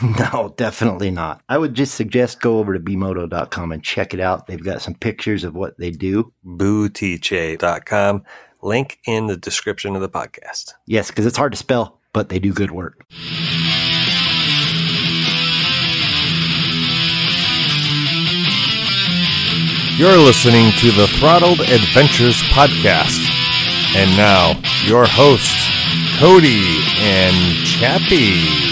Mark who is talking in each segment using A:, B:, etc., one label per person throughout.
A: No, definitely not. I would just suggest go over to bmoto.com and check it out. They've got some pictures of what they do.
B: Bootiche.com. Link in the description of the podcast.
A: Yes, because it's hard to spell, but they do good work.
B: You're listening to the Throttled Adventures podcast. And now, your hosts, Cody and Chappie.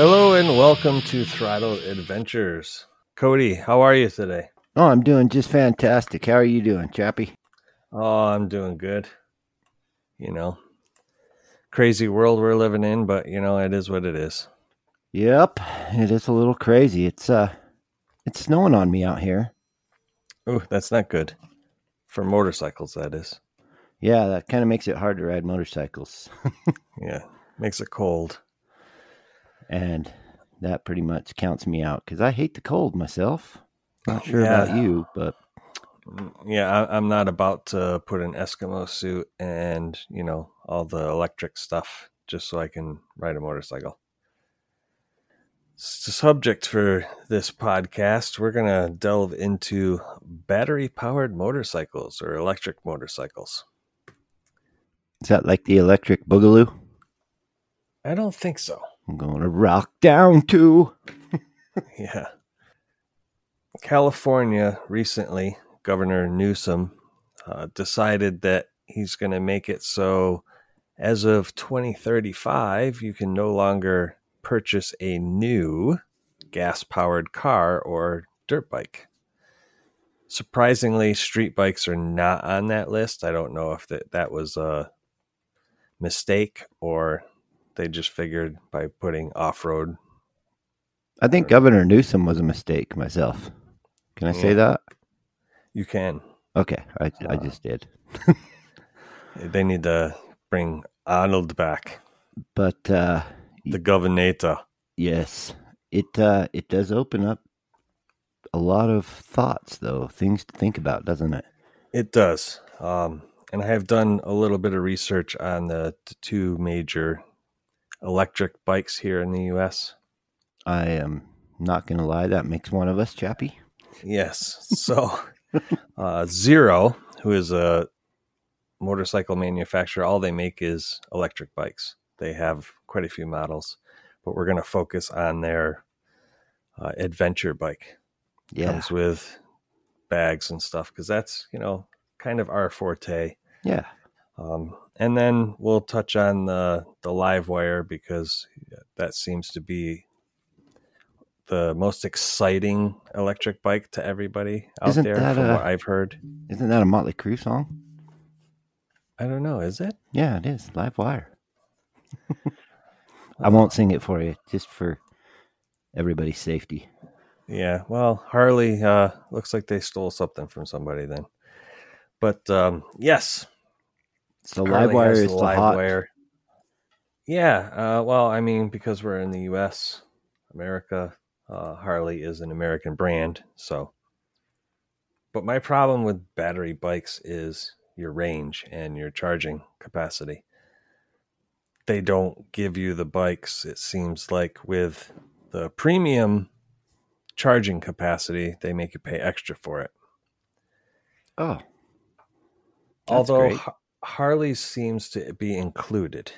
B: Hello and welcome to Throttle Adventures. Cody, how are you today?
A: Oh, I'm doing just fantastic. How are you doing, Chappie?
B: Oh, I'm doing good. You know, crazy world we're living in, but you know, it is what it is.
A: Yep, it is a little crazy. It's uh it's snowing on me out here.
B: Oh, that's not good. For motorcycles, that is.
A: Yeah, that kind of makes it hard to ride motorcycles.
B: Yeah, makes it cold.
A: And that pretty much counts me out because I hate the cold myself. Not sure
B: yeah.
A: about you, but
B: Mm, Yeah, I, I'm not about to put an Eskimo suit and you know all the electric stuff just so I can ride a motorcycle. S- The subject for this podcast, we're gonna delve into battery-powered motorcycles or electric motorcycles.
A: is that like the electric boogaloo?
B: I don't think so.
A: I'm going to rock down to.
B: Yeah. California recently, Governor Newsom uh, decided that he's going to make it so as of 2035, you can no longer purchase a new gas powered car or dirt bike. Surprisingly, street bikes are not on that list. I don't know if that, that was a mistake or they just figured by putting off road
A: I think Governor Newsom was a mistake myself. Can I say that?
B: you can.
A: Okay, I, I
B: Uh,
A: just did.
B: They need to bring Arnold back,
A: But uh,
B: the governor.
A: yes, it uh, it does open up a lot of thoughts, though things to think about, doesn't it?
B: It does. Um, and I have done a little bit of research on the, the two major electric bikes here in the U.S.
A: I am not going to lie. That makes one of us, Chappie.
B: Yes. So, uh, Zero, who is a motorcycle manufacturer, all they make is electric bikes. They have quite a few models, but we're going to focus on their uh, adventure bike.
A: Yeah,
B: Comes with bags and stuff because that's you know kind of our forte.
A: yeah.
B: Um, and then we'll touch on the the live wire because that seems to be the most exciting electric bike to everybody out
A: Isn't
B: there
A: that
B: from
A: a-
B: what I've heard.
A: Isn't that a Motley Crue song?
B: I don't know, is it?
A: Yeah, it is. Live wire. I won't sing it for you, just for everybody's safety.
B: Yeah, well, Harley uh, looks like they stole something from somebody then. But um, yes,
A: So
B: Harley
A: live wire is
B: the live
A: hot.
B: wire. Yeah, uh, well, I mean, because we're in the U.S., America, uh, Harley is an American brand. So, but my problem with battery bikes is your range and your charging capacity. They don't give you the bikes. It seems like with the premium charging capacity, they make you pay extra for it.
A: Oh,
B: Although
A: great.
B: Har- Harley seems to be included,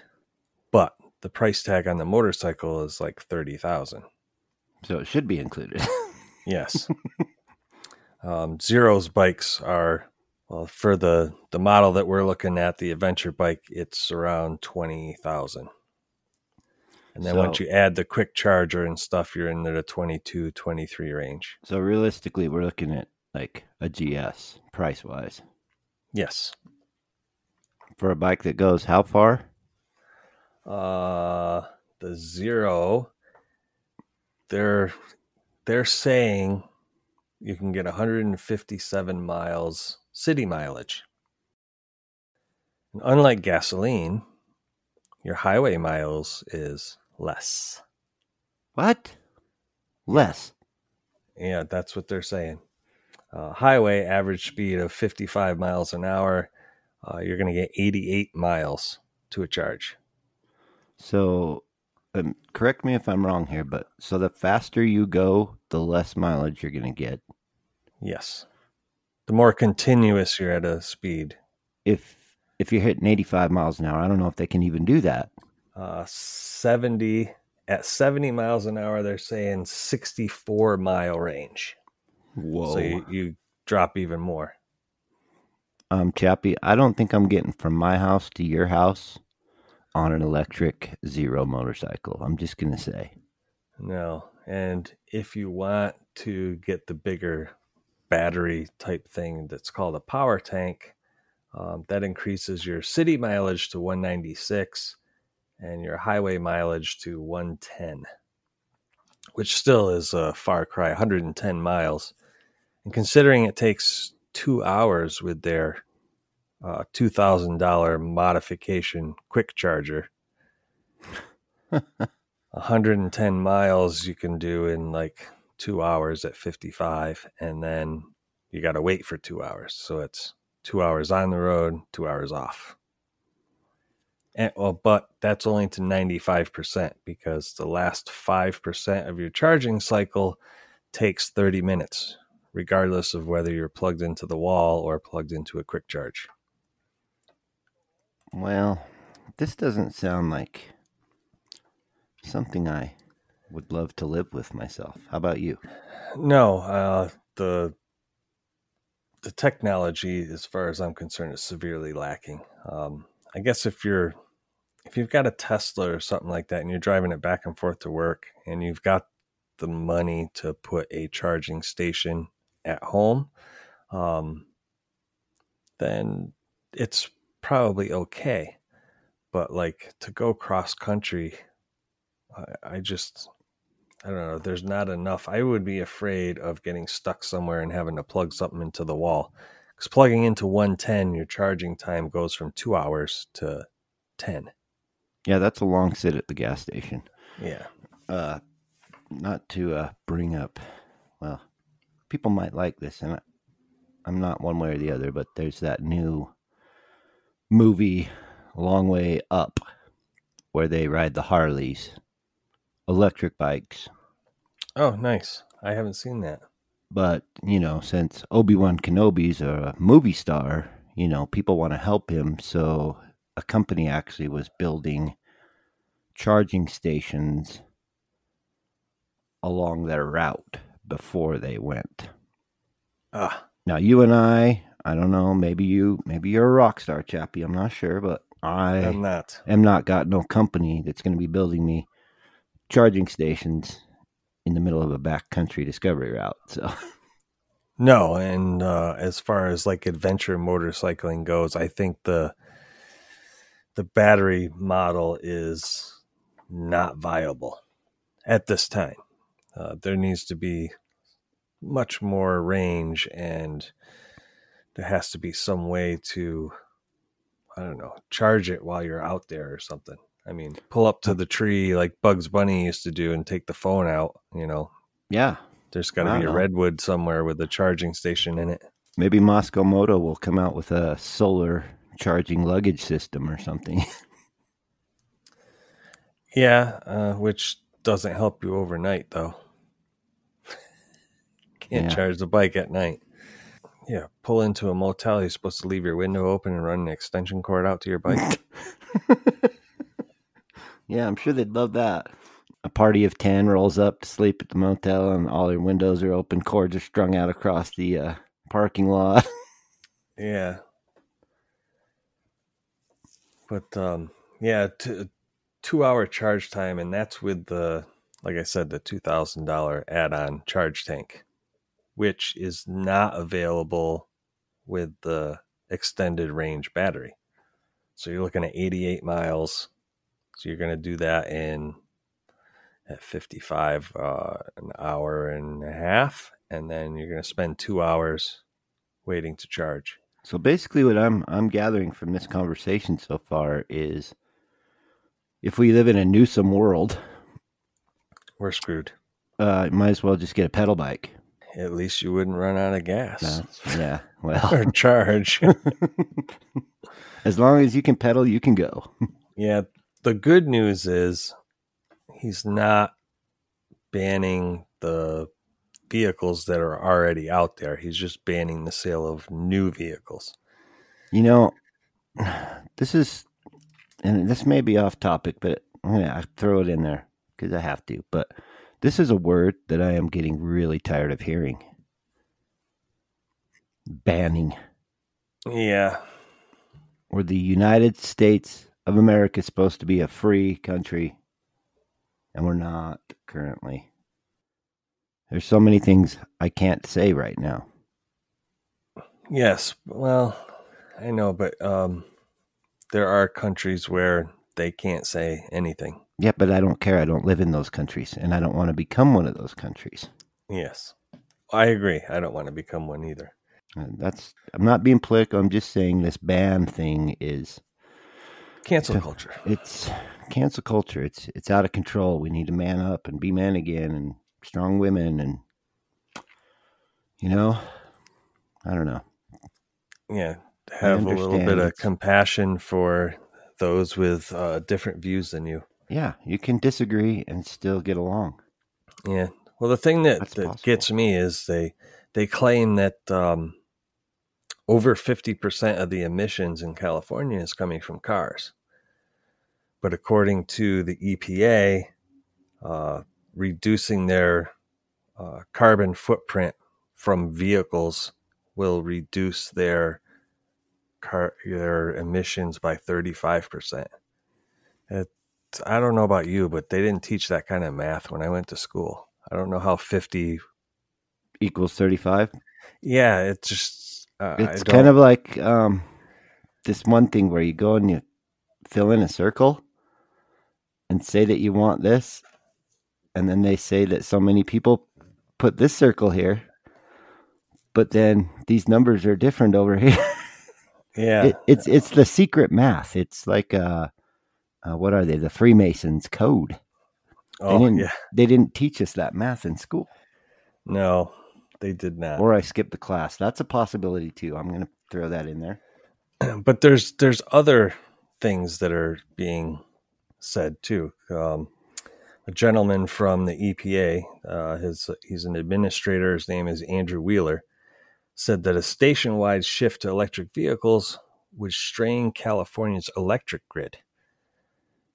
B: but the price tag on the motorcycle is like thirty thousand.
A: so it should be included.
B: Yes. um, Zero's bikes are well for the the model that we're looking at, the adventure bike. It's around twenty thousand, and then once you add the quick charger and stuff, you're in the 22, 23 range.
A: so realistically, we're looking at like a GS price wise
B: Yes.
A: For a bike that goes how far?
B: Uh, the Zero, they're they're saying you can get 157 miles city mileage. And unlike gasoline, your highway miles is less.
A: What? Less.
B: Yeah, that's what they're saying. Uh, highway average speed of 55 miles an hour. Uh, you're going to get 88 miles to a charge.
A: So, um, correct me if I'm wrong here, but so the faster you go, the less mileage you're going to get.
B: Yes. The more continuous you're at a speed,
A: If if you're hitting 85 miles an hour, I don't know if they can even do that.
B: uh, 70 at 70 miles an hour, they're saying 64 mile range.
A: Whoa.
B: So you, you drop even more.
A: Um, Chappie, I don't think I'm getting from my house to your house on an electric zero motorcycle. I'm just to say.
B: No. And if you want to get the bigger battery type thing that's called a power tank, um, that increases your city mileage to 196 and your highway mileage to 110, which still is a far cry 110 miles. And considering it takes two hours with their uh, $2,000 modification quick charger, 110 miles you can do in like two hours at 55 and then you got to wait for two hours. So it's two hours on the road two hours off. And, well but that's only to 95% because the last 5% of your charging cycle takes 30 minutes regardless of whether you're plugged into the wall or plugged into a quick charge
A: Well, this doesn't sound like something I would love to live with myself. How about you?
B: No, uh, the the technology, as far as I'm concerned, is severely lacking. Um, I guess if you're if you've got a Tesla or something like that, and you're driving it back and forth to work, and you've got the money to put a charging station at home, um, then it's probably okay. But like to go cross country, I, I just I don't know. There's not enough. I would be afraid of getting stuck somewhere and having to plug something into the wall. Because plugging into 110, your charging time goes from two hours to 10.
A: Yeah, that's a long sit at the gas station.
B: Yeah.
A: Uh, not to uh, bring up, well, people might like this, and I, I'm not one way or the other, but there's that new movie, Long Way Up, where they ride the Harleys, electric bikes.
B: Oh, nice. I haven't seen that.
A: But, you know, since Obi Wan Kenobi's a movie star, you know, people want to help him. So a company actually was building charging stations along their route before they went.
B: Ah,
A: Now, you and I, I don't know, maybe you, maybe you're a rock star, Chappie. I'm not sure, but I
B: I'm not.
A: am not got no company that's going to be building me charging stations in the middle of a backcountry discovery route. So,
B: No, and uh, as far as like adventure motorcycling goes, I think the the battery model is not viable at this time. Uh, there needs to be much more range, and there has to be some way to, I don't know, charge it while you're out there or something. I mean, pull up to the tree like Bugs Bunny used to do and take the phone out. You know,
A: yeah,
B: there's got to be a
A: know.
B: redwood somewhere with a charging station in it.
A: maybe Mosko Moto will come out with a solar charging luggage system or something.
B: Yeah, uh, which doesn't help you overnight, though. Can't
A: Yeah.
B: charge the bike at night. Yeah, pull into a motel. You're supposed to leave your window open and run an extension cord out to your bike.
A: Yeah, I'm sure they'd love that. A party of 10 rolls up to sleep at the motel and all their windows are open, cords are strung out across the uh, parking lot.
B: yeah. But um, yeah, t- two hour charge time, and that's with the, like I said, the two thousand dollar add on charge tank, which is not available with the extended range battery. So you're looking at eighty eight miles. So you're going to do that in at 55 uh, an hour and a half and then you're going to spend 2 hours waiting to charge
A: So basically, what I'm I'm gathering from this conversation so far is, if we live in a Newsom world,
B: we're screwed
A: uh, might as well just get a pedal bike.
B: At least you wouldn't run out of gas.
A: That's- yeah, well,
B: or charge.
A: As long as you can pedal, you can go.
B: yeah the good news is he's not banning the vehicles that are already out there. He's just banning the sale of new vehicles.
A: You know, this is, and this may be off topic, but yeah, I'm gonna throw it in there because I have to. But this is a word that I am getting really tired of hearing. Banning.
B: yeah
A: Where the United States of America is supposed to be a free country, and we're not currently. There's so many things I can't say right now.
B: Yes, well, I know, but um, there are countries where they can't say anything.
A: Yeah, but I don't care. I don't live in those countries, and I don't want to become one of those countries.
B: Yes, I agree. I don't want to become one either.
A: And that's I'm not being political. I'm just saying this ban thing is
B: Cancel culture.
A: it's cancel culture. It's it's out of control. We need to man up and be men again and strong women and you know, I don't know.
B: Yeah, have a little bit of compassion for those with uh, different views than you.
A: Yeah, you can disagree and still get along.
B: Yeah. Well, the thing that,
A: That's
B: that
A: possible.
B: gets me is they they claim that um, over fifty percent of the emissions in California is coming from cars, but according to the EPA, uh, reducing their uh, carbon footprint from vehicles will reduce their car their emissions by thirty five percent. I don't know about you, but they didn't teach that kind of math when I went to school. I don't know how 50
A: Equals 35.
B: Yeah, it's just uh,
A: it's kind of like um this one thing where you go and you fill in a circle and say that you want this and then they say that so many people put this circle here but then these numbers are different over here
B: yeah.
A: it, it's it's the secret math it's like uh, uh what are they the freemasons code
B: oh,
A: didn't-
B: yeah.
A: they didn't teach us that math in school
B: No, they did not.
A: or i skipped the class that's a possibility too i'm gonna throw that in there
B: but there's there's other things that are being said too. Um, a gentleman from the EPA, uh, his he's an administrator. His name is Andrew Wheeler. Said that a station-wide shift to electric vehicles would strain California's electric grid.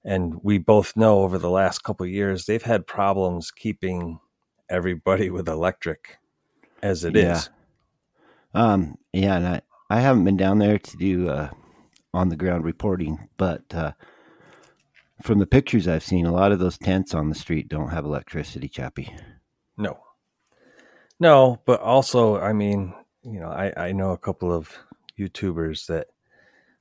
B: And we both know over the last couple of years they've had problems keeping everybody with electric as it is.
A: Yeah. Um, yeah, and I, I haven't been down there to do uh, on the ground reporting, but uh, from the pictures I've seen, a lot of those tents on the street don't have electricity, Chappie.
B: No. No, but also, I mean, you know, I, I know a couple of YouTubers that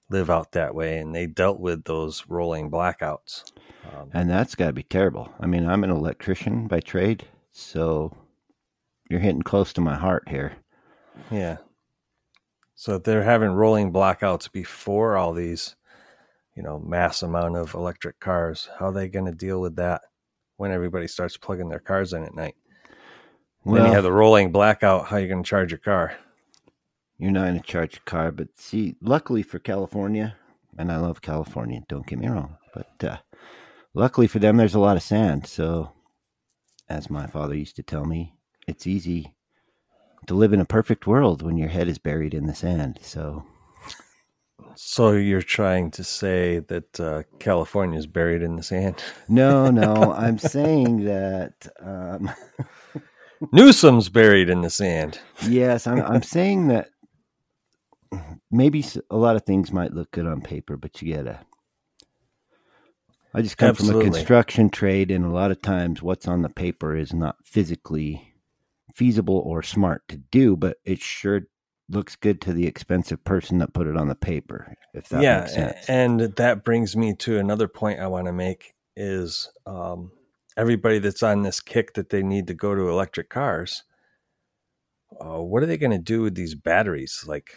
B: live out that way and they dealt with those rolling blackouts. Um,
A: And that's got to be terrible. I mean, I'm an electrician by trade, so you're hitting close to my heart here.
B: yeah. So they're having rolling blackouts before all these, you know, mass amount of electric cars. How are they going to deal with that when everybody starts plugging their cars in at night? And then you have the rolling blackout. How are you going to charge your car?
A: You're not going to charge car, but see, luckily for California, and I love California, don't get me wrong, but uh, luckily for them, there's a lot of sand. So, as my father used to tell me, it's easy to live in a perfect world when your head is buried in the sand. So
B: So you're trying to say that uh, California is buried in the sand?
A: no, no, I'm saying that um,
B: Newsom's buried in the sand.
A: yes, I'm I'm saying that maybe a lot of things might look good on paper, but you gotta. I just come from a construction trade, and a lot of times what's on the paper is not physically feasible or smart to do, but it sure looks good to the expensive person that put it on the paper. If that
B: yeah,
A: makes sense.
B: and that brings me to another point I want to make is um, everybody that's on this kick that they need to go to electric cars. Uh, what are they going to do with these batteries? Like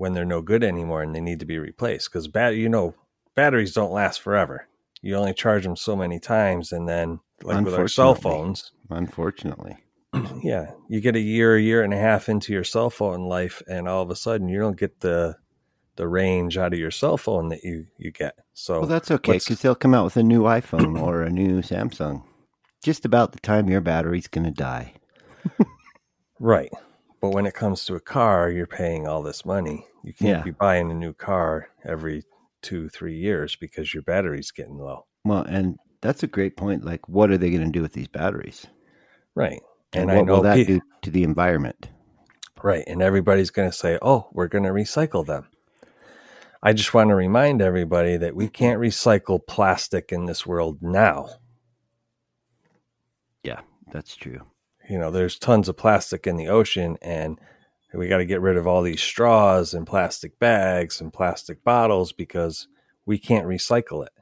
B: when they're no good anymore and they need to be replaced? Because bat, you know, batteries don't last forever. You only charge them so many times, and then like with our cell phones,
A: Unfortunately.
B: yeah, you get a year, a year and a half into your cell phone life, and all of a sudden you don't get the the range out of your cell phone that you you get. So
A: Well, that's okay because they'll come out with a new iPhone or a new Samsung just about the time your battery's going to die.
B: right. But when it comes to a car, you're paying all this money. You can't
A: Yeah.
B: be buying a new car every two, three years because your battery's getting low.
A: Well, and that's a great point. Like, what are they going to do with these batteries?
B: Right.
A: And,
B: And, I
A: what
B: know
A: will that
B: pe-
A: do to the environment?
B: Right. And everybody's going to say, oh, we're going to recycle them. I just want to remind everybody that we can't recycle plastic in this world now.
A: Yeah, that's true.
B: You know, there's tons of plastic in the ocean, and we got to get rid of all these straws and plastic bags and plastic bottles because we can't recycle it.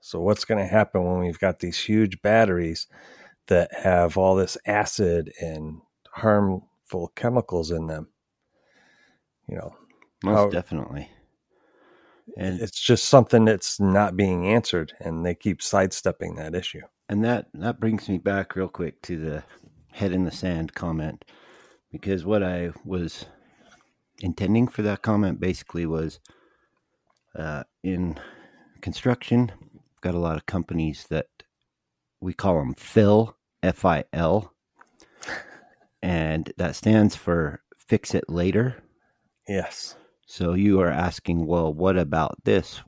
B: So, what's going to happen when we've got these huge batteries that have all this acid and harmful chemicals in them? You know,
A: Most
B: How-
A: definitely. And
B: it's just something that's not being answered, and they keep sidestepping that issue.
A: and that that brings me back real quick to the head in the sand comment because what I was intending for that comment basically was uh, in construction, got a lot of companies that we call them FIL, F I L, and that stands for fix it later.
B: Yes.
A: So you are asking, well, what about this?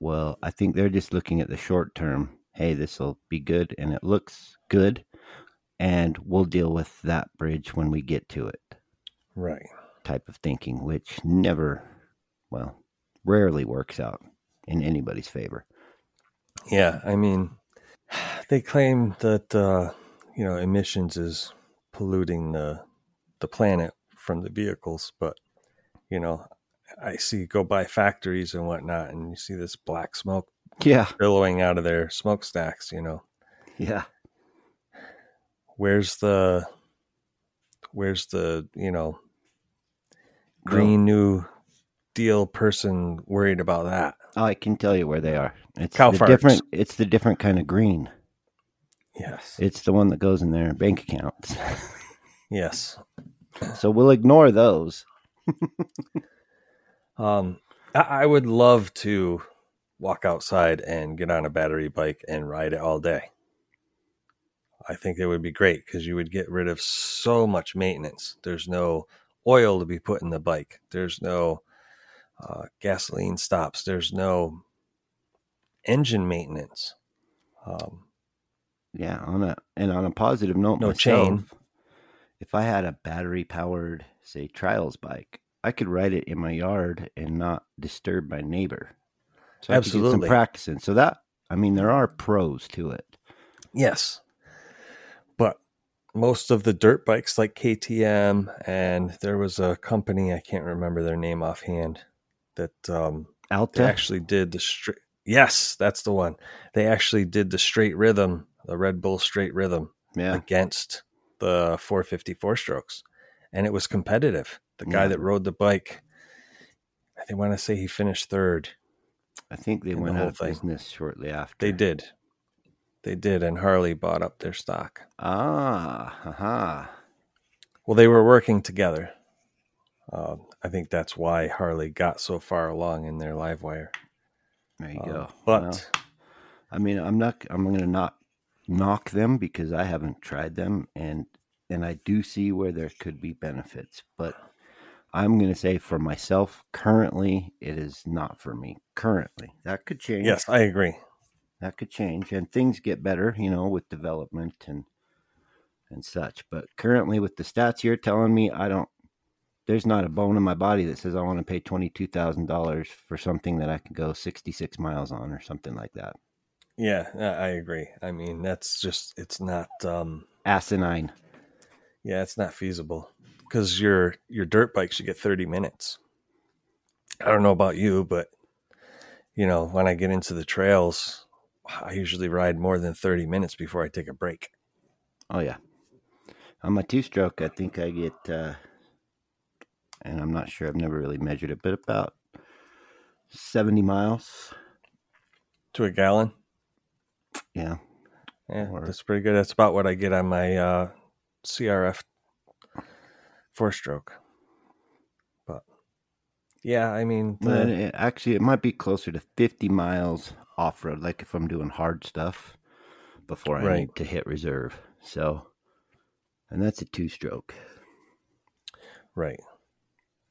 A: Well, I think they're just looking at the short term. Hey, this will be good and it looks good. And we'll deal with that bridge when we get to it
B: Right.
A: type of thinking, which never, well, rarely works out in anybody's favor.
B: Yeah, I mean, they claim that uh, you know emissions is polluting the the planet from the vehicles, but you know, I see go by factories and whatnot, and you see this black smoke
A: Yeah.
B: billowing out of their smokestacks. You know,
A: Yeah.
B: Where's the where's the you know green new deal person worried about that?
A: oh I can tell you where they are. It's
B: Cow
A: the
B: farts.
A: different. It's the different kind of green.
B: Yes,
A: It's the one that goes in their bank accounts.
B: yes.
A: so we'll ignore those.
B: Um, I, I would love to walk outside and get on a battery bike and ride it all day. I think it would be great because you would get rid of so much maintenance. There's no oil to be put in the bike. There's no uh, gasoline stops. There's no engine maintenance. Um,
A: Yeah, on a and on a positive note,
B: No
A: myself,
B: chain.
A: If I had a battery powered, say, trials bike, I could ride it in my yard and not disturb my neighbor. So I
B: Absolutely.
A: some practicing. So that I mean, there are pros to it.
B: Yes. Most of the dirt bikes like KTM and there was a company I can't remember their name offhand that um
A: Alta,
B: actually did the straight Yes, that's the one. They actually did the straight rhythm, the Red Bull straight rhythm
A: yeah,
B: against the 454 strokes. And it was competitive. The guy
A: Yeah.
B: that rode the bike I think want to say he finished third.
A: I think they
B: in the
A: went out of
B: thing.
A: business shortly after.
B: They did. They did and Harley bought up their stock.
A: Ah, haha.
B: Well, they were working together. Uh, I think that's why Harley got so far along in their live wire.
A: There you
B: Uh,
A: go.
B: but
A: Well, I mean, I'm not. I'm going to not knock them because I haven't tried them, and and I do see where there could be benefits, but I'm going to say for myself, currently, it is not for me. Currently, that could change.
B: Yes, I agree.
A: That could change, and things get better, you know, with development and and such. But currently, with the stats you're telling me, I don't. There's not a bone in my body that says I want to pay twenty two thousand dollars for something that I can go sixty six miles on or something like that.
B: Yeah, I I agree. I mean, that's just it's not. um
A: Asinine.
B: Yeah, it's not feasible because your your dirt bike should get 30 minutes. I don't know about you, but you know, when I get into the trails, I usually ride more than 30 minutes before I take a break.
A: Oh yeah. On my two stroke, I think I get, uh, and I'm not sure. I've never really measured it, but about seventy miles.
B: To a gallon?
A: Yeah.
B: Yeah,
A: Or-
B: that's pretty good. That's about what I get on my uh, CRF four stroke. But yeah, I mean, the-
A: it- actually, it might be closer to 50 miles off road, like if I'm doing hard stuff before I
B: Right.
A: need to hit reserve. So, and that's a two stroke.
B: right.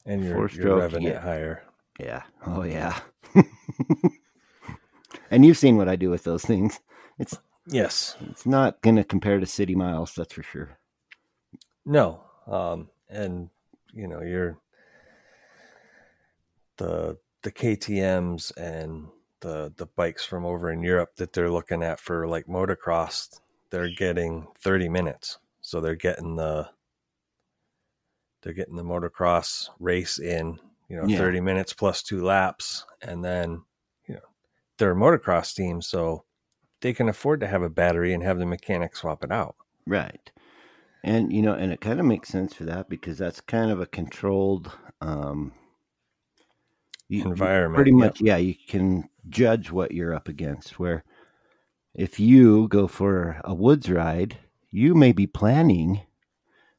B: And you're,
A: Four
B: you're
A: stroke,
B: revving
A: yeah.
B: it higher.
A: Yeah. Oh, yeah. and you've seen what I do with those things. It's
B: Yes.
A: it's not going to compare to city miles, that's for sure.
B: No. Um, and you know, you're the the KTM's and the the bikes from over in Europe that they're looking at for like motocross, they're getting 30 minutes. So they're getting the they're getting the motocross race in, you know,
A: Yeah.
B: 30 minutes plus two laps and then, you know, they're a motocross team, so they can afford to have a battery and have the mechanic swap it out.
A: Right. And you know, and it kind of makes sense for that because that's kind of a controlled um you-
B: Environment,
A: Pretty much, yeah, you can judge what you're up against where if you go for a woods ride, you may be planning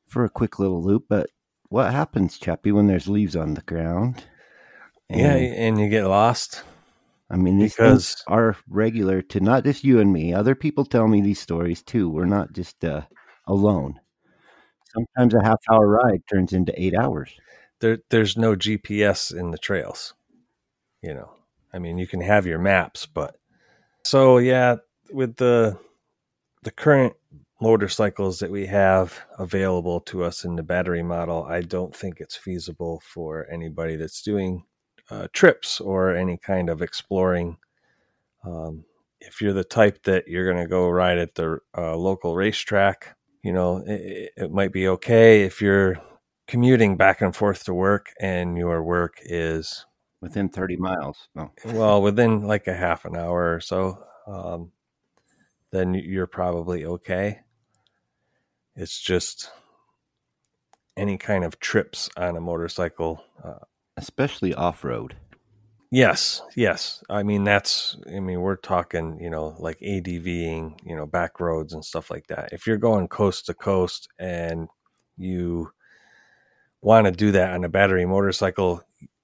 A: for a quick little loop, but what happens, Chappie, when there's leaves on the ground?
B: yeah,
A: And,
B: and you get lost.
A: I mean, these
B: because-
A: things are regular to not just you and me. Other people tell me these stories too. We're not just uh, alone. Sometimes a half hour ride turns into eight hours.
B: There there's no GPS in the trails. You know, I mean, you can have your maps, but so yeah, with the the current motorcycles that we have available to us in the battery model, I don't think it's feasible for anybody that's doing uh, trips or any kind of exploring. Um, if you're the type that you're going to go ride at the uh, local racetrack, you know, it, it might be okay. If you're commuting back and forth to work and your work is
A: Within 30 miles. No.
B: well within like a half an hour or so um, then you're probably okay it's just any kind of trips on a motorcycle uh,
A: Especially off road.
B: yes yes i mean that's i mean we're talking you know like adving you know back roads and stuff like that if you're going coast to coast and you want to do that on a battery motorcycle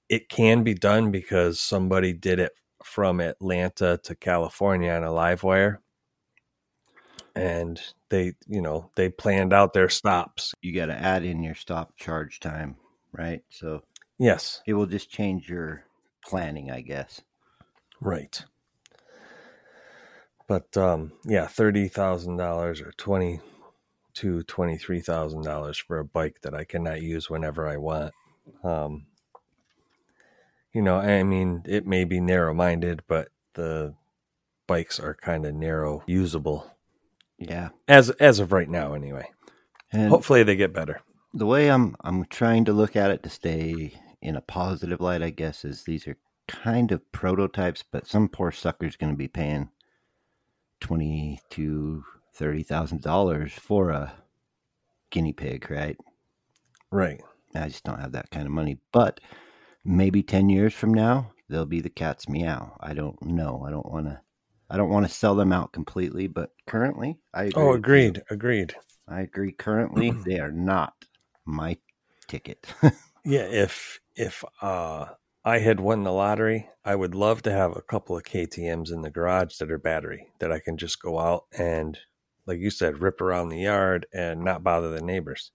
B: it can be done because somebody did it from atlanta to california on a live wire and they you know they planned out their stops
A: You got to add in your stop charge time, right? So
B: yes
A: it will just change your planning, I guess.
B: Right. But um yeah, thirty thousand dollars or twenty to twenty three thousand dollars for a bike that I cannot use whenever I want. Um you know, I mean it may be narrow minded, but the bikes are kind of narrow usable.
A: Yeah.
B: As as of right now anyway.
A: And
B: Hopefully they get better.
A: the way I'm I'm trying to look at it to stay in a positive light, I guess, is these are kind of prototypes, but some poor sucker's going to be paying twenty to thirty thousand dollars for a guinea pig, right?
B: Right.
A: I just don't have that kind of money. But maybe ten years from now, they'll be the cat's meow. I don't know. I don't want to. I don't want to sell them out completely, but currently, I agree.
B: Oh, agreed. Agreed.
A: I agree. Currently, they are not my ticket.
B: Yeah, if if uh I had won the lottery, I would love to have a couple of KTM's in the garage that are battery that I can just go out and like you said, rip around the yard and not bother the neighbors.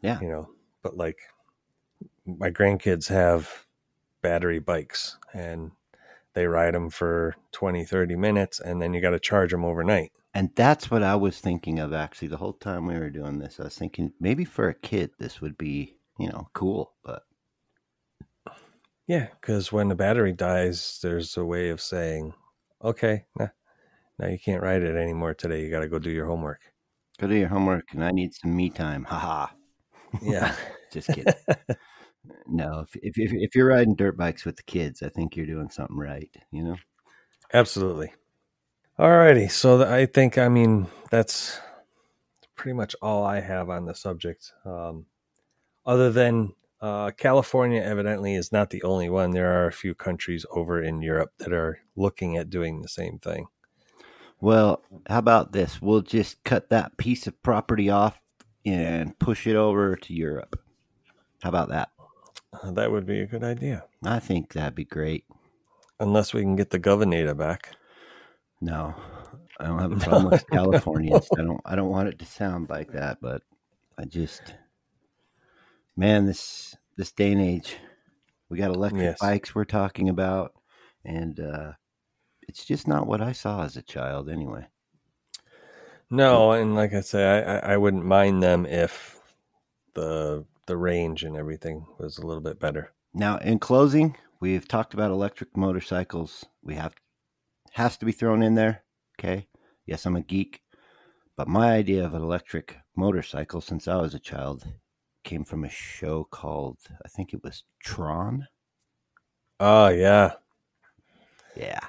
A: Yeah.
B: You know, but like my grandkids have battery bikes and they ride them for 20, 30 minutes and then you got to charge them overnight.
A: And that's what I was thinking of actually the whole time we were doing this. I was thinking maybe for a kid this would be, you know, cool, but
B: Yeah, because when the battery dies, there's a way of saying, okay, nah, now you can't ride it anymore today. You got to go do your homework.
A: go do your homework and I need some me time. Haha.
B: Yeah.
A: Just kidding. no, if, if if if you're riding dirt bikes with the kids, I think you're doing something right, you know?
B: Absolutely. Alrighty. So I think, I mean, that's pretty much all I have on the subject. Um, other than uh, California, evidently, is not the only one. There are a few countries over in Europe that are looking at doing the same thing.
A: Well, how about this? We'll just cut that piece of property off and push it over to Europe. How about that?
B: Uh, that would be a good idea.
A: I think that'd be great.
B: Unless we can get the governor back.
A: No, I don't have a problem with Californians. I don't. I don't want it to sound like that, but I just, man, this this day and age, we got electric
B: Yes.
A: bikes we're talking about, and uh, it's just not what I saw as a child, anyway.
B: No, and like I say, I, I, wouldn't mind them if the the range and everything was a little bit better.
A: Now, in closing, we've talked about electric motorcycles. We have has to be thrown in there. Okay. Yes, I'm a geek, but my idea of an electric motorcycle since I was a child came from a show called I think it was Tron.
B: Oh yeah,
A: Yeah.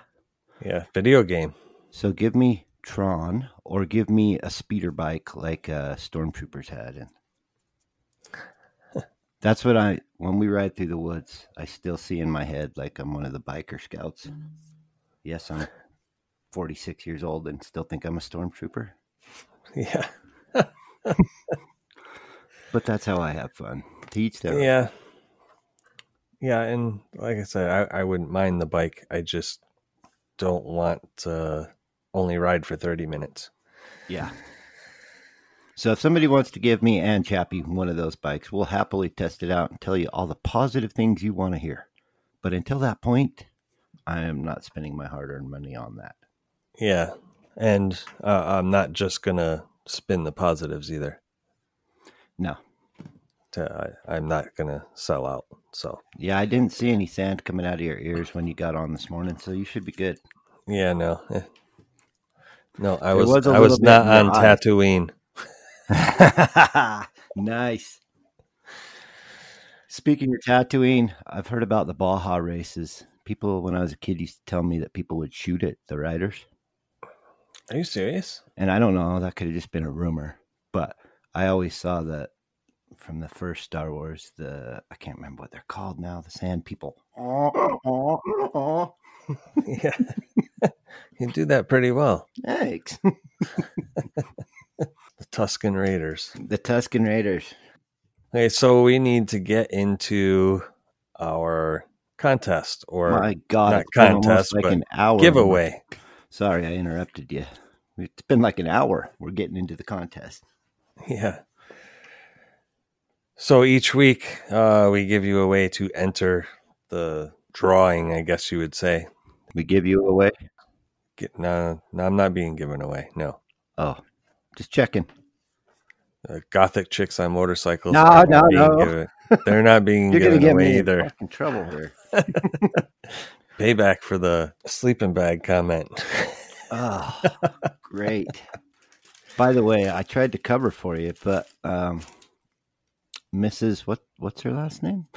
B: Yeah, video game.
A: So give me Tron or give me a speeder bike like uh, Stormtroopers had. And that's what I, when we ride through the woods, I still see in my head like I'm one of the biker scouts. Yes, I'm 46 years old and still think I'm a Stormtrooper,
B: Yeah,
A: but that's how I have fun. Teach own.
B: yeah, yeah. And like I said, I, I wouldn't mind the bike. I just don't want to only ride for thirty minutes.
A: Yeah. So if somebody wants to give me and Chappie one of those bikes, we'll happily test it out and tell you all the positive things you want to hear. But until that point, I am not spending my hard-earned money on that.
B: Yeah, and uh, I'm not just gonna spin the positives either.
A: No.
B: To, I, I'm not gonna sell out. So
A: Yeah, I didn't see any sand coming out of your ears when you got on this morning, so you should be good.
B: yeah, no, eh. no. I was,
A: was a
B: I was not on
A: eyes.
B: Tatooine.
A: nice. Speaking of Tatooine, I've heard about the Baja races. People, when I was a kid, used to tell me that people would shoot at the riders.
B: Are you serious?
A: and I don't know, that could have just been a rumor, but I always saw that from the first Star Wars, the I can't remember what they're called now, the sand people.
B: yeah, you do that pretty well.
A: Thanks.
B: The Tusken Raiders.
A: the Tusken Raiders.
B: Okay, so we need to get into our contest or
A: My God,
B: not
A: it's been almost
B: contest,
A: like
B: but
A: an hour.
B: giveaway.
A: Sorry, I interrupted you. It's been like an hour. We're getting into the contest.
B: Yeah. So each week, uh, we give you a way to enter the drawing, I guess you would say.
A: We give you away.
B: Get, no, no, I'm not being given away. No.
A: Oh, just checking.
B: Uh, Gothic chicks on motorcycles.
A: No, no, no.
B: given- they're not being
A: You're
B: given
A: get
B: away
A: me in
B: either.
A: fucking trouble here.
B: Payback for the sleeping bag comment.
A: Oh, great. By the way, I tried to cover for you, but um, Mrs. What what's her last name?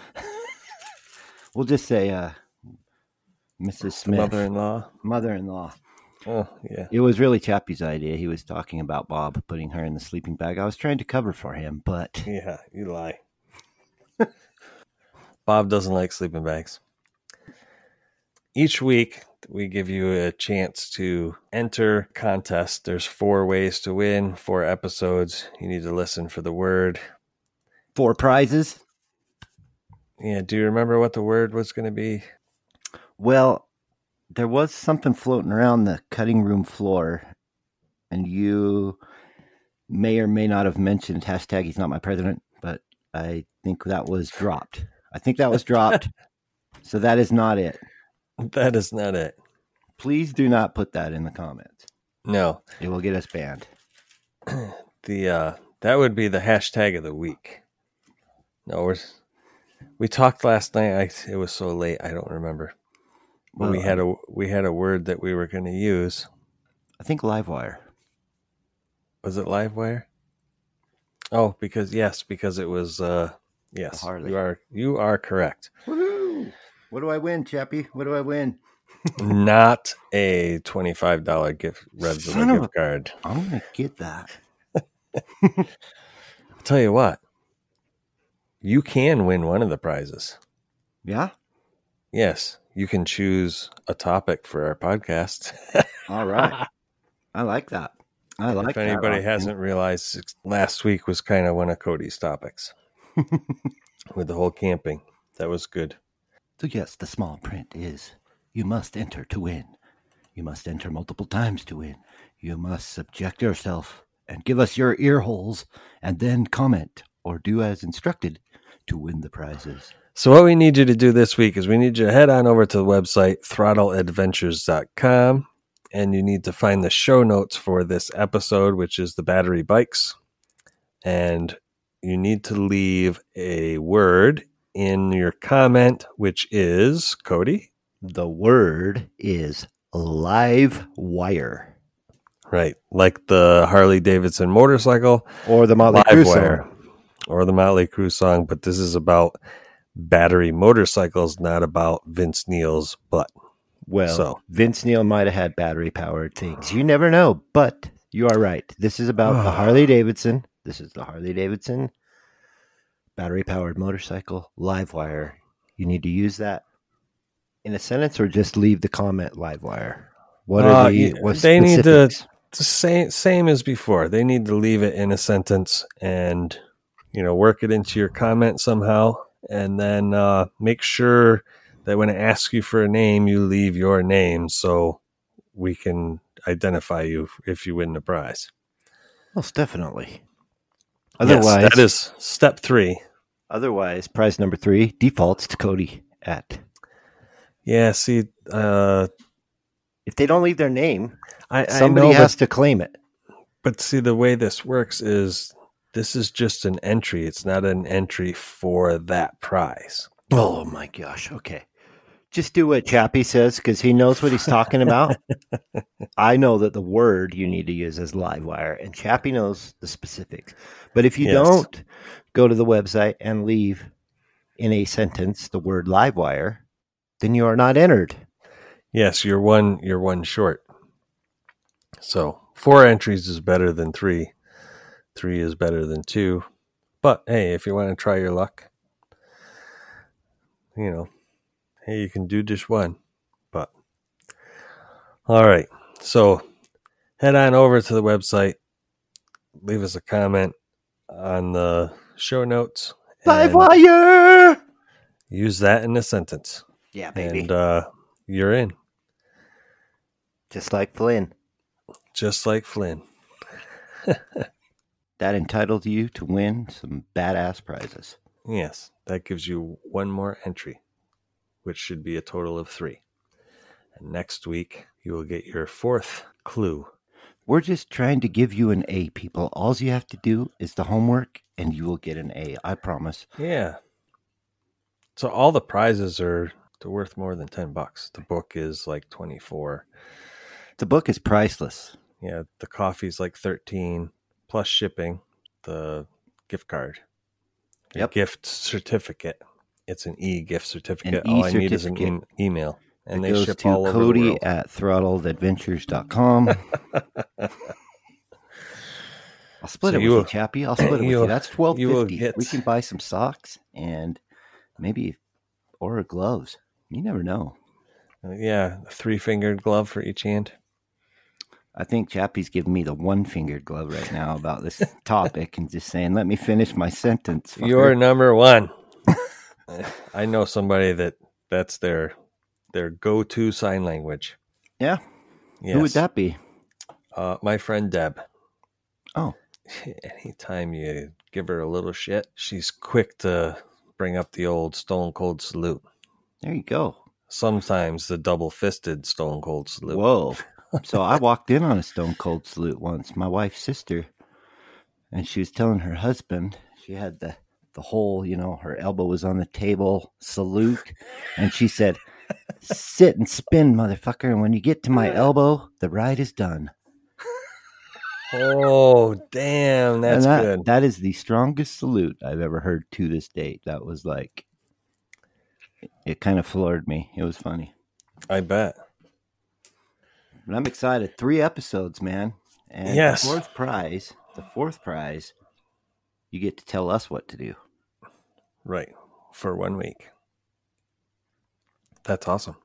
A: we'll just say uh, Mrs. Smith,
B: Mother-in-law.
A: mother-in-law.
B: Oh yeah.
A: It was really Chappie's idea. He was talking about Bob putting her in the sleeping bag. I was trying to cover for him, but
B: Yeah, you lie. Bob doesn't like sleeping bags. Each week, we give you a chance to enter contest. There's four ways to win, four episodes. You need to listen for the word.
A: Four prizes.
B: Yeah, do you remember what the word was going to be?
A: Well, there was something floating around the cutting room floor, and you may or may not have mentioned hashtag he's not my president, but I think that was dropped. I think that was dropped. so that is not it.
B: That is not it.
A: Please do not put that in the comments.
B: No.
A: It will get us banned.
B: The uh that would be the hashtag of the week. No, we're we talked last night. I it was so late, I don't remember. But we had a we had a word that we were going to use.
A: I think Livewire.
B: Was it Livewire? Oh, because yes, because it was uh yes.
A: Harley.
B: You are you are correct.
A: Woohoo! What do I win, Chappie? What do I win?
B: Not a twenty-five dollar gift Red
A: Son of
B: gift card.
A: I'm gonna get that.
B: I'll tell you what. You can win one of the prizes.
A: Yeah.
B: Yes, you can choose a topic for our podcast.
A: All right. I like that. I like
B: if anybody hasn't realized, last week was kind of one of Cody's topics with the whole camping. That was good.
A: So yes, the small print is you must enter to win. You must enter multiple times to win. You must subject yourself and give us your ear holes and then comment or do as instructed to win the prizes.
B: So, what we need you to do this week is we need you to head on over to the website throttledadventures.com and you need to find the show notes for this episode, which is the battery bikes. And you need to leave a word in your comment, which is Cody.
A: The word is live wire
B: Right. Like the Harley Davidson motorcycle
A: or the Motley song.
B: Or the Motley Crue song, but this is about battery motorcycles, not about Vince Neil's butt.
A: Well,
B: So.
A: Vince Neil might have had battery powered things. You never know, but you are right. This is about the Harley Davidson. This is the Harley Davidson battery powered motorcycle live wire. You need to use that in a sentence or just leave the comment live wire. What
B: Uh,
A: are the
B: yeah,
A: what
B: they need to- the same same as before. They need to leave it in a sentence and you know work it into your comment somehow, and then uh, make sure that when it asks you for a name, you leave your name so we can identify you if you win the prize.
A: Most definitely.
B: Yes,
A: Otherwise,
B: that is step three.
A: otherwise, prize number three defaults to Cody at.
B: Yeah, see, uh,
A: If they don't leave their name,
B: I, I
A: somebody
B: know,
A: has
B: but,
A: to claim it.
B: but see, the way this works is this is just an entry. It's not an entry for that prize.
A: Oh my gosh. Okay. Just do what Chappie says because he knows what he's talking about. I know that the word you need to use is live wire, and Chappie knows the specifics. But if you
B: Yes.
A: don't go to the website and leave in a sentence the word live wire, then you are not entered.
B: Yes, you're one. You're one short. So four entries is better than three. Three is better than two. But hey, if you want to try your luck, you know, hey, you can do just one. But all right, so head on over to the website, leave us a comment on the show notes.
A: Live wire.
B: Use that in a sentence,
A: Yeah,
B: and uh, you're in,
A: Just like Flynn.
B: just like Flynn.
A: That entitles you to win some badass prizes.
B: Yes, that gives you one more entry, which should be a total of three. And next week, you will get your fourth clue.
A: We're just trying to give you an A, people. All you have to do is the homework, and you will get an A. I promise.
B: Yeah. So all the prizes are worth more than 10 bucks. The book is like 24.
A: The book is priceless.
B: Yeah, the coffee's like 13 plus shipping, the gift card.
A: Yep.
B: gift certificate. It's an e-gift certificate.
A: An
B: all I need is an e- email. And
A: it
B: they
A: goes
B: ship
A: to
B: all over the
A: Cody at throttledadventures.com. I'll split
B: So
A: it with
B: will-
A: you, Chappie. I'll split it with
B: you.
A: That's twelve fifty. We can buy some socks and maybe or gloves. You never know.
B: Uh, yeah, a three-fingered glove for each hand.
A: I think Chappie's giving me the one fingered glove right now about this topic and just saying, "Let me finish my sentence." fucker."
B: You're number one. I know somebody that that's their their go-to sign language.
A: yeah.
B: Yes.
A: Who would that be?
B: Uh, my friend Deb.
A: Oh.
B: Anytime you give her a little shit, she's quick to bring up the old stone cold salute.
A: There you go.
B: Sometimes the double fisted stone cold salute.
A: Whoa. So I walked in on a stone cold salute once. My wife's sister, and she was telling her husband she had the the whole, you know, her elbow was on the table, salute, and she said, "Sit and spin, motherfucker, and when you get to my elbow, the ride is done."
B: Oh, damn, that's
A: that,
B: good.
A: That is the strongest salute I've ever heard to this date. That was like, it kind of floored me. It was funny.
B: I bet.
A: But I'm excited. Three episodes, man. And
B: Yes.
A: the fourth prize, the fourth prize, you get to tell us what to do.
B: Right. For one week. That's awesome.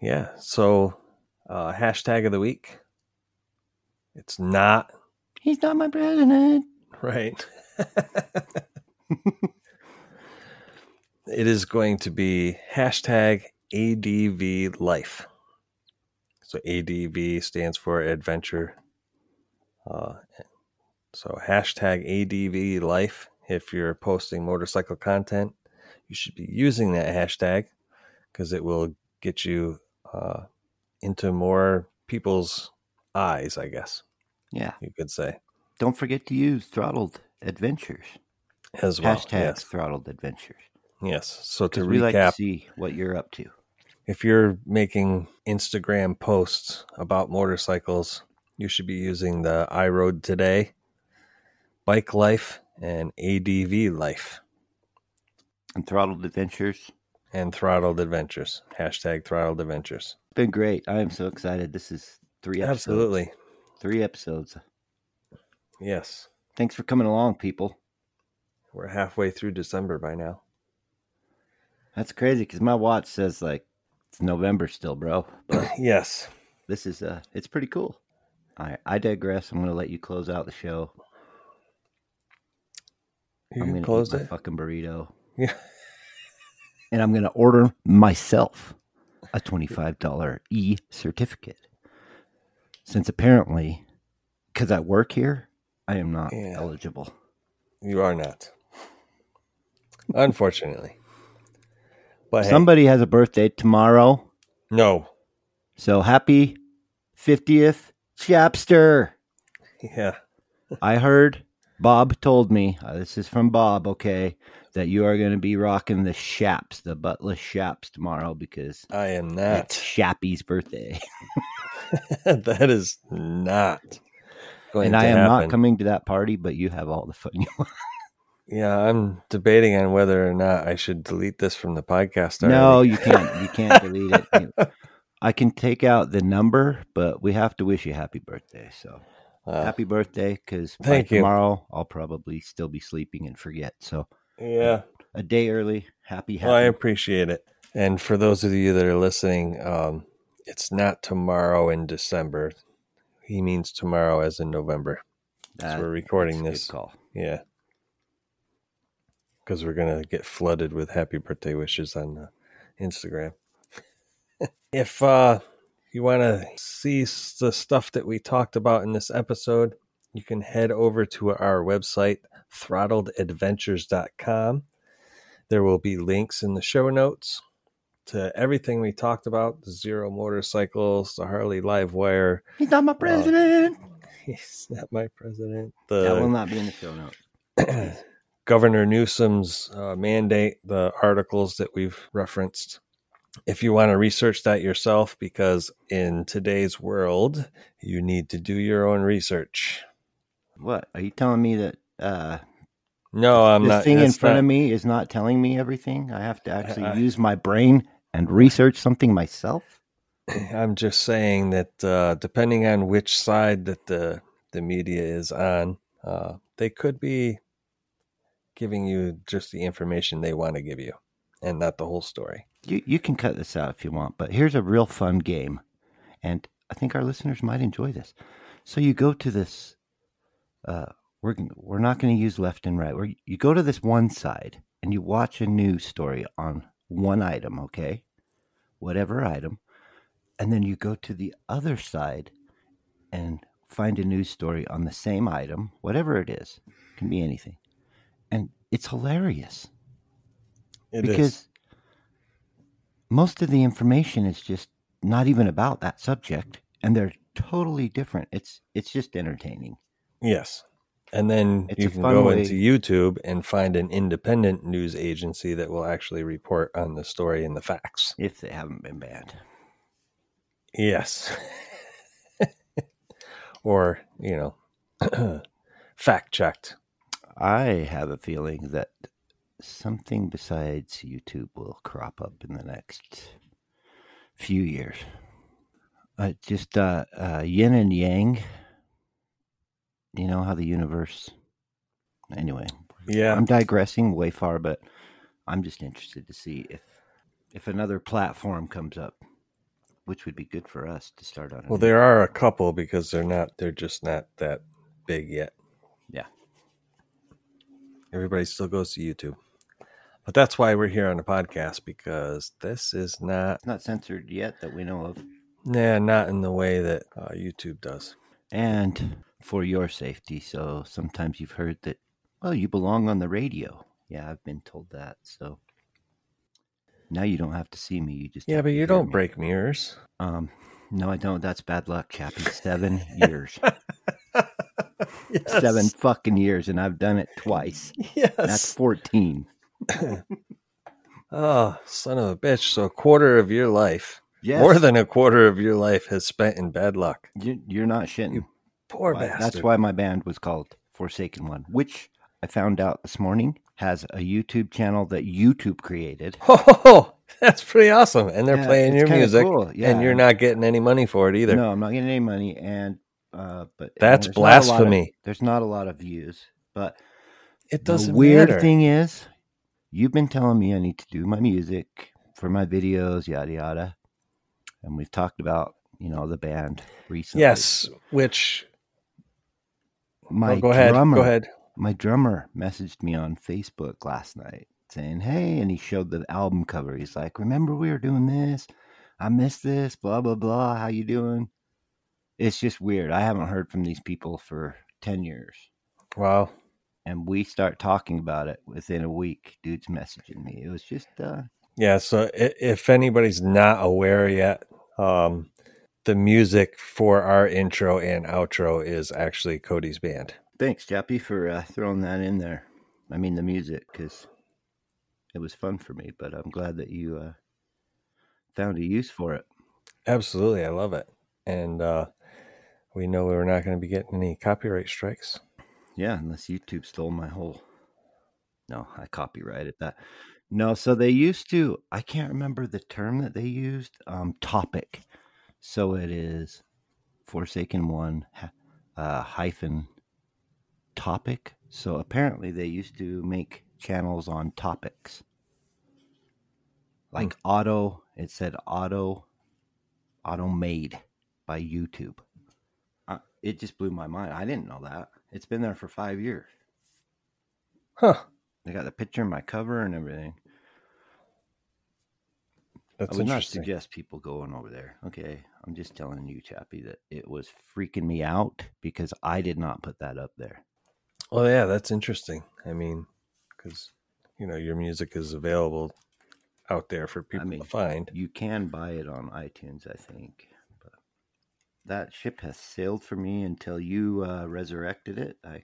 B: Yeah. So, uh, hashtag of the week. It's not
A: He's not my president.
B: right. it is going to be hashtag ADV life. So ADV stands for adventure. Uh, so hashtag ADV life. If you're posting motorcycle content, you should be using that hashtag because it will get you uh, into more people's eyes, I guess
A: Yeah.
B: you could say,
A: Don't forget to use throttled adventures.
B: as well.
A: Hashtag
B: Yes.
A: throttled adventures.
B: Yes. So to
A: Because we like to
B: recap,
A: see what you're up to.
B: If you're making Instagram posts about motorcycles, you should be using the iRoad Today, Bike Life, and ADV Life,
A: And throttled adventures.
B: and Throttled Adventures. Hashtag Throttled Adventures.
A: Been great. I am so excited. This is three episodes.
B: Absolutely.
A: Three episodes.
B: Yes.
A: Thanks for coming along, people.
B: We're halfway through December by now.
A: That's crazy because my watch says like it's November still, bro. But
B: yes.
A: this is uh it's pretty cool. I I digress. I'm gonna let you close out the show.
B: You
A: I'm gonna
B: close
A: eat my
B: it.
A: fucking burrito.
B: Yeah.
A: And I'm gonna order myself a twenty-five dollar e certificate. Since apparently, because I work here, I am not
B: Yeah.
A: eligible.
B: You are not. Unfortunately. But hey,
A: Somebody has a birthday tomorrow,
B: no.
A: so happy fiftieth, Chapster.
B: Yeah.
A: I heard Bob told me, uh, this is from Bob, okay, that you are going to be rocking the Shaps, the buttless Shaps tomorrow because
B: I am
A: it's
B: not.
A: Shappy's birthday.
B: that is not going
A: and I am
B: happen.
A: not coming to that party, but you have all the fun you want.
B: Yeah, I'm debating on whether or not I should delete this from the podcast. Already.
A: No, you can't. You can't delete it. I can take out the number, but we have to wish you happy birthday. So
B: Uh,
A: happy birthday, because
B: thank you.
A: tomorrow I'll probably still be sleeping and forget. So
B: yeah.
A: a day early, happy, happy.
B: Well, I appreciate it. And for those of you that are listening, um, it's not tomorrow in December. He means tomorrow as in November.
A: That-
B: we're recording
A: that's a
B: this.
A: good call.
B: Yeah. Because we're going to get flooded with happy birthday wishes on uh, Instagram. if uh, you want to see the stuff that we talked about in this episode, you can head over to our website, throttledadventures.com. There will be links in the show notes to everything we talked about the Zero motorcycles, the Harley Live Wire.
A: He's not my president.
B: He's not my president.
A: that will not be in the show notes.
B: Governor Newsom's uh, mandate, the articles that we've referenced. If you want to research that yourself, because in today's world, you need to do your own research.
A: What are you telling me that uh,
B: No, I'm
A: this
B: not.
A: thing in front
B: not-
A: of me is not telling me everything? I have to actually
B: I-
A: use my brain and research something myself.
B: I'm just saying that uh, depending on which side that the the media is on, uh, they could be giving you just the information they want to give you, and not the whole story.
A: You you can cut this out if you want, but here's a real fun game, and I think our listeners might enjoy this. So you go to this. Uh, we're we're not going to use left and right. Where you go to this one side and you watch a news story on one item, okay, whatever item, and then you go to the other side and find a news story on the same item, whatever it is, can be anything, it's hilarious
B: It is.
A: because most of the information is just not even about that subject, and they're totally different. It's it's just entertaining.
B: Yes. And then
A: It's
B: you can go
A: way-
B: into YouTube and find an independent news agency that will actually report on the story and the facts.
A: If they haven't been banned,
B: Yes. or, you know, fact checked.
A: I have a feeling that something besides YouTube will crop up in the next few years. Uh, just uh, uh, yin and yang. You know how the universe. Anyway,
B: Yeah.
A: I'm digressing way far, but I'm just interested to see if if another platform comes up, which would be good for us to start on.
B: Well, there are a couple because they're not, they're just not that big yet.
A: Yeah.
B: Everybody still goes to YouTube. But that's why we're here on the podcast because this is not,
A: It's not censored yet that we know of.
B: nah, not in the way that uh, YouTube does.
A: and for your safety. So sometimes you've heard that, well, you belong on the radio. Yeah, I've been told that. So now you don't have to see me. You just
B: Yeah, but you don't
A: me.
B: break mirrors.
A: Um, no, I don't. That's bad luck, Chappie. Seven years,
B: yes.
A: seven fucking years, and I've done it twice.
B: Yes.
A: That's fourteen.
B: oh, son of a bitch. So a quarter of your life,
A: Yes,
B: more than a quarter of your life has spent in bad luck.
A: you, you're not shitting.
B: Poor
A: Why-
B: bastard.
A: That's why my band was called Forsaken One, which I found out this morning has a YouTube channel that YouTube created.
B: Oh, that's pretty awesome. And they're
A: Yeah,
B: playing your music,
A: cool, yeah.
B: and you're not getting any money for it either.
A: No, I'm not getting any money, and uh, but
B: That's
A: there's not of-
B: blasphemy.
A: there's not a lot of views, but
B: It doesn't
A: the weird
B: matter.
A: thing is, you've been telling me I need to do my music for my videos, yada yada, and we've talked about you know the band recently.
B: Yes, which
A: my
B: oh, go ahead.
A: drummer,
B: Go ahead.
A: my drummer messaged me on Facebook last night saying, "Hey," and he showed the album cover. He's like, "Remember we were doing this? I missed this. Blah blah blah. How you doing?" It's just weird. I haven't heard from these people for ten years,
B: Wow.
A: and we start talking about it within a week. Dude's messaging me. It was just, uh,
B: Yeah. So if anybody's not aware yet, um, the music for our intro and outro is actually Cody's band.
A: thanks, Chappie, for uh, throwing that in there. I mean the music because it was fun for me, but I'm glad that you uh, found a use for it.
B: Absolutely. I love it. And uh, we know we're not going to be getting any copyright strikes.
A: Yeah, unless YouTube stole my whole. No, I copyrighted that. No, so they used to. I can't remember the term that they used. Um, topic. So it is Forsaken One uh, hyphen topic. So apparently they used to make channels on topics, like auto. It said auto, auto made by YouTube. It just blew my mind. I didn't know that. It's been there for five years.
B: Huh.
A: They got the picture in my cover and everything.
B: That's
A: I would not suggest people going over there. Okay, I'm just telling you, Chappie, that it was freaking me out because I did not put that up there.
B: Oh, yeah, that's interesting. I mean, because you know your music is available out there for people I
A: mean,
B: to find.
A: You can buy it on iTunes, I think. That ship has sailed for me until you uh, resurrected it. I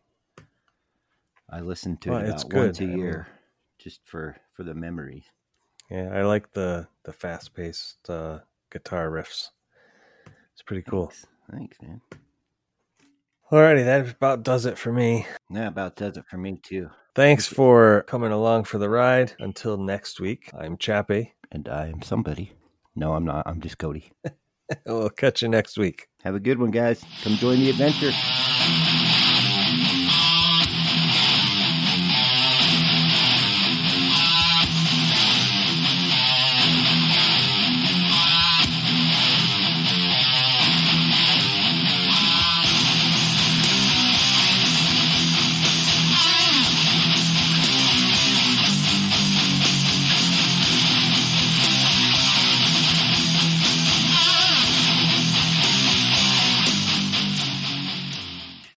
A: I listened to
B: Well,
A: it about once a
B: good. I mean-
A: year, just for for the memories.
B: Yeah, I like the the fast paced uh, guitar riffs. It's pretty cool.
A: Thanks, Thanks man.
B: Alrighty, that about does it for me.
A: That about does it for me too.
B: Thanks for coming along for the ride. Until next week, I'm Chappie.
A: And I am somebody. No, I'm not. I'm just Cody.
B: We'll catch you next week.
A: Have a good one, guys. Come join the adventure.